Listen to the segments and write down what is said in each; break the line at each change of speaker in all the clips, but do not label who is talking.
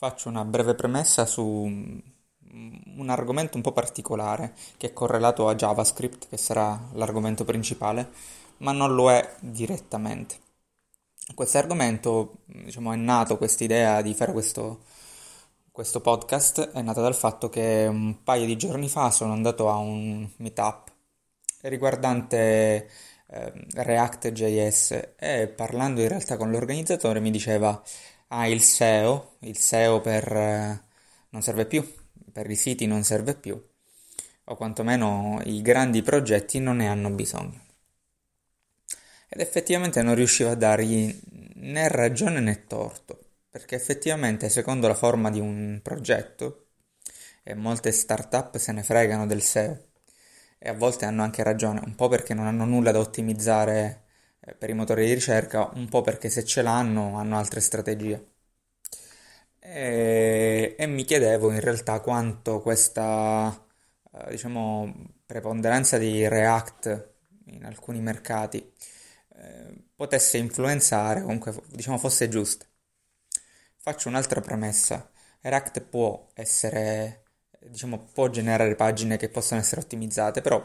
Faccio una breve premessa su un argomento un po' particolare che è correlato a JavaScript, che sarà l'argomento principale, ma non lo è direttamente. Questo argomento, diciamo, è nato questa idea di fare questo, questo podcast, è nata dal fatto che un paio di giorni fa sono andato a un meetup riguardante eh, React.js e parlando in realtà con l'organizzatore mi diceva ha il SEO, il SEO per, eh, non serve più, per i siti non serve più, o quantomeno i grandi progetti non ne hanno bisogno. Ed effettivamente non riuscivo a dargli né ragione né torto, perché effettivamente secondo la forma di un progetto, e molte start-up se ne fregano del SEO, e a volte hanno anche ragione, un po' perché non hanno nulla da ottimizzare per i motori di ricerca, un po' perché se ce l'hanno hanno altre strategie. E, e mi chiedevo in realtà quanto questa, eh, diciamo, preponderanza di React in alcuni mercati eh, potesse influenzare, comunque diciamo fosse giusta. Faccio un'altra premessa. React può essere, diciamo, può generare pagine che possono essere ottimizzate, però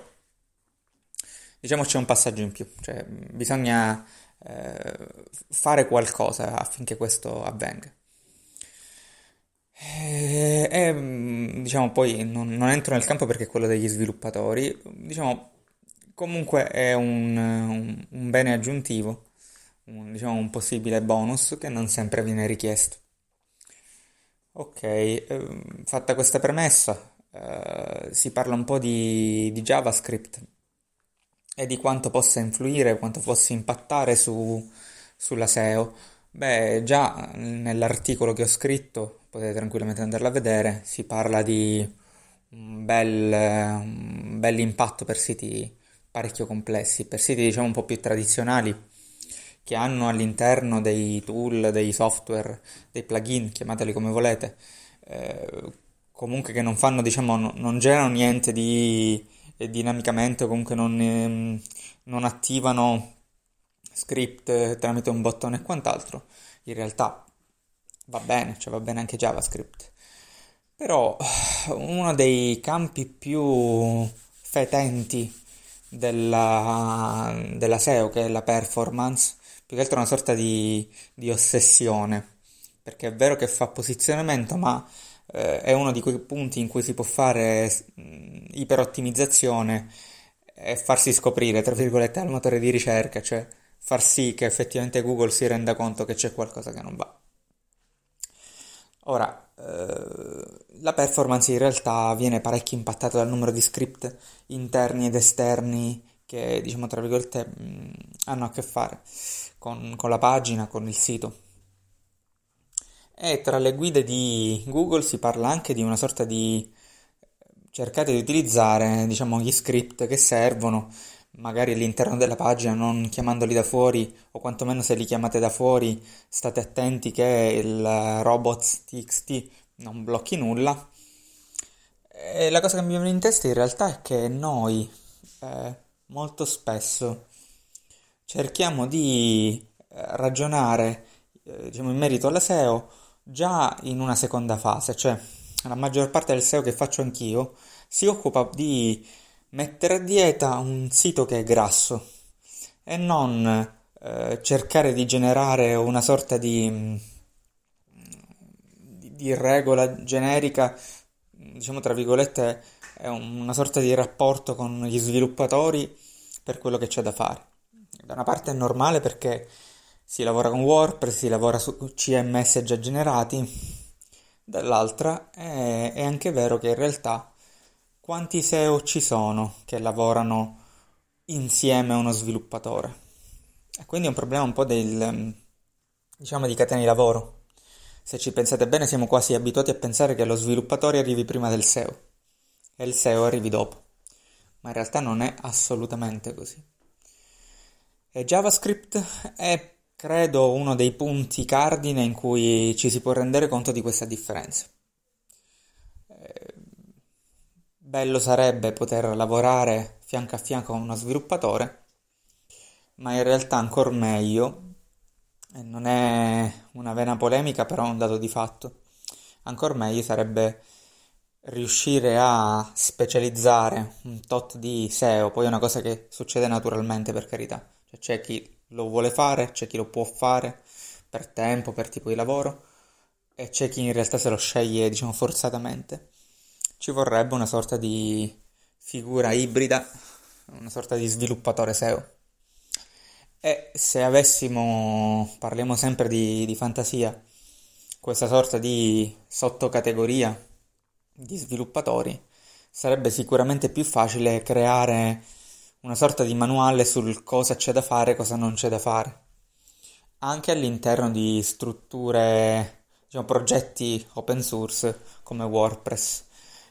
diciamo c'è un passaggio in più, cioè bisogna eh, fare qualcosa affinché questo avvenga. E, e diciamo poi non, non, entro nel campo perché è quello degli sviluppatori, diciamo comunque è un, un, un bene aggiuntivo, un, diciamo un possibile bonus che non sempre viene richiesto. Ok, eh, fatta questa premessa, eh, si parla un po' di, di JavaScript e di quanto possa influire, quanto possa impattare su, sulla SEO. Beh, già nell'articolo che ho scritto, potete tranquillamente andarlo a vedere, si parla di un bel, un bel impatto per siti parecchio complessi, per siti diciamo un po' più tradizionali, che hanno all'interno dei tool, dei software, dei plugin, chiamateli come volete, eh, comunque che non fanno, diciamo, no, non generano niente di dinamicamente o comunque non, ehm, non attivano script tramite un bottone e quant'altro, in realtà va bene, cioè va bene anche JavaScript. Però uno dei campi più fetenti della, della SEO, che è la performance, più che altro è una sorta di, di ossessione, perché è vero che fa posizionamento, ma eh, è uno di quei punti in cui si può fare mh, iperottimizzazione e farsi scoprire, tra virgolette, al motore di ricerca, cioè far sì che effettivamente Google si renda conto che c'è qualcosa che non va. Ora, eh, la performance in realtà viene parecchio impattata dal numero di script interni ed esterni che, diciamo, tra virgolette, mh, hanno a che fare con, con la pagina, con il sito. E tra le guide di Google si parla anche di una sorta di cercate di utilizzare, diciamo, gli script che servono, magari all'interno della pagina, non chiamandoli da fuori, o quantomeno se li chiamate da fuori, state attenti che il robots.txt non blocchi nulla. E la cosa che mi viene in testa in realtà è che noi eh, molto spesso cerchiamo di eh, ragionare eh, diciamo, in merito alla SEO già in una seconda fase, cioè la maggior parte del SEO che faccio anch'io si occupa di mettere a dieta un sito che è grasso e non eh, cercare di generare una sorta di, di, di regola generica, diciamo tra virgolette, è una sorta di rapporto con gli sviluppatori per quello che c'è da fare. Da una parte è normale perché si lavora con WordPress, si lavora su CMS già generati, dall'altra è, è anche vero che in realtà quanti SEO ci sono che lavorano insieme a uno sviluppatore? E quindi è un problema un po' del, diciamo, di catena di lavoro. Se ci pensate bene siamo quasi abituati a pensare che lo sviluppatore arrivi prima del SEO e il SEO arrivi dopo, ma in realtà non è assolutamente così. E JavaScript è credo uno dei punti cardine in cui ci si può rendere conto di questa differenza. Eh, bello sarebbe poter lavorare fianco a fianco con uno sviluppatore, ma in realtà ancora meglio, e non è una vena polemica, però è un dato di fatto, Ancora meglio sarebbe riuscire a specializzare un tot di SEO, poi è una cosa che succede naturalmente per carità, cioè c'è chi lo vuole fare, c'è chi lo può fare per tempo, per tipo di lavoro e c'è chi in realtà se lo sceglie, diciamo, forzatamente. Ci vorrebbe una sorta di figura ibrida, una sorta di sviluppatore SEO. E se avessimo, parliamo sempre di, di fantasia, questa sorta di sottocategoria di sviluppatori, sarebbe sicuramente più facile creare una sorta di manuale sul cosa c'è da fare e cosa non c'è da fare. Anche all'interno di strutture, diciamo, progetti open source come WordPress,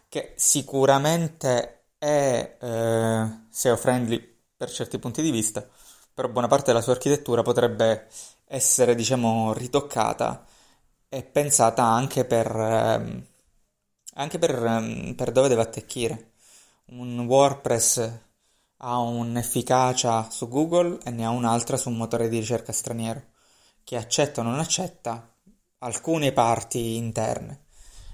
che sicuramente è eh, SEO friendly per certi punti di vista, però buona parte della sua architettura potrebbe essere, diciamo, ritoccata e pensata anche per... Ehm, anche per, ehm, per dove deve attecchire. Un WordPress ha un'efficacia su Google e ne ha un'altra su un motore di ricerca straniero, che accetta o non accetta alcune parti interne.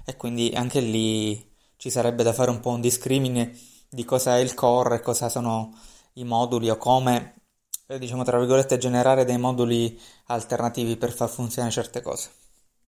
E quindi anche lì ci sarebbe da fare un po' un discrimine di cosa è il core e cosa sono i moduli o come, eh, diciamo tra virgolette, generare dei moduli alternativi per far funzionare certe cose.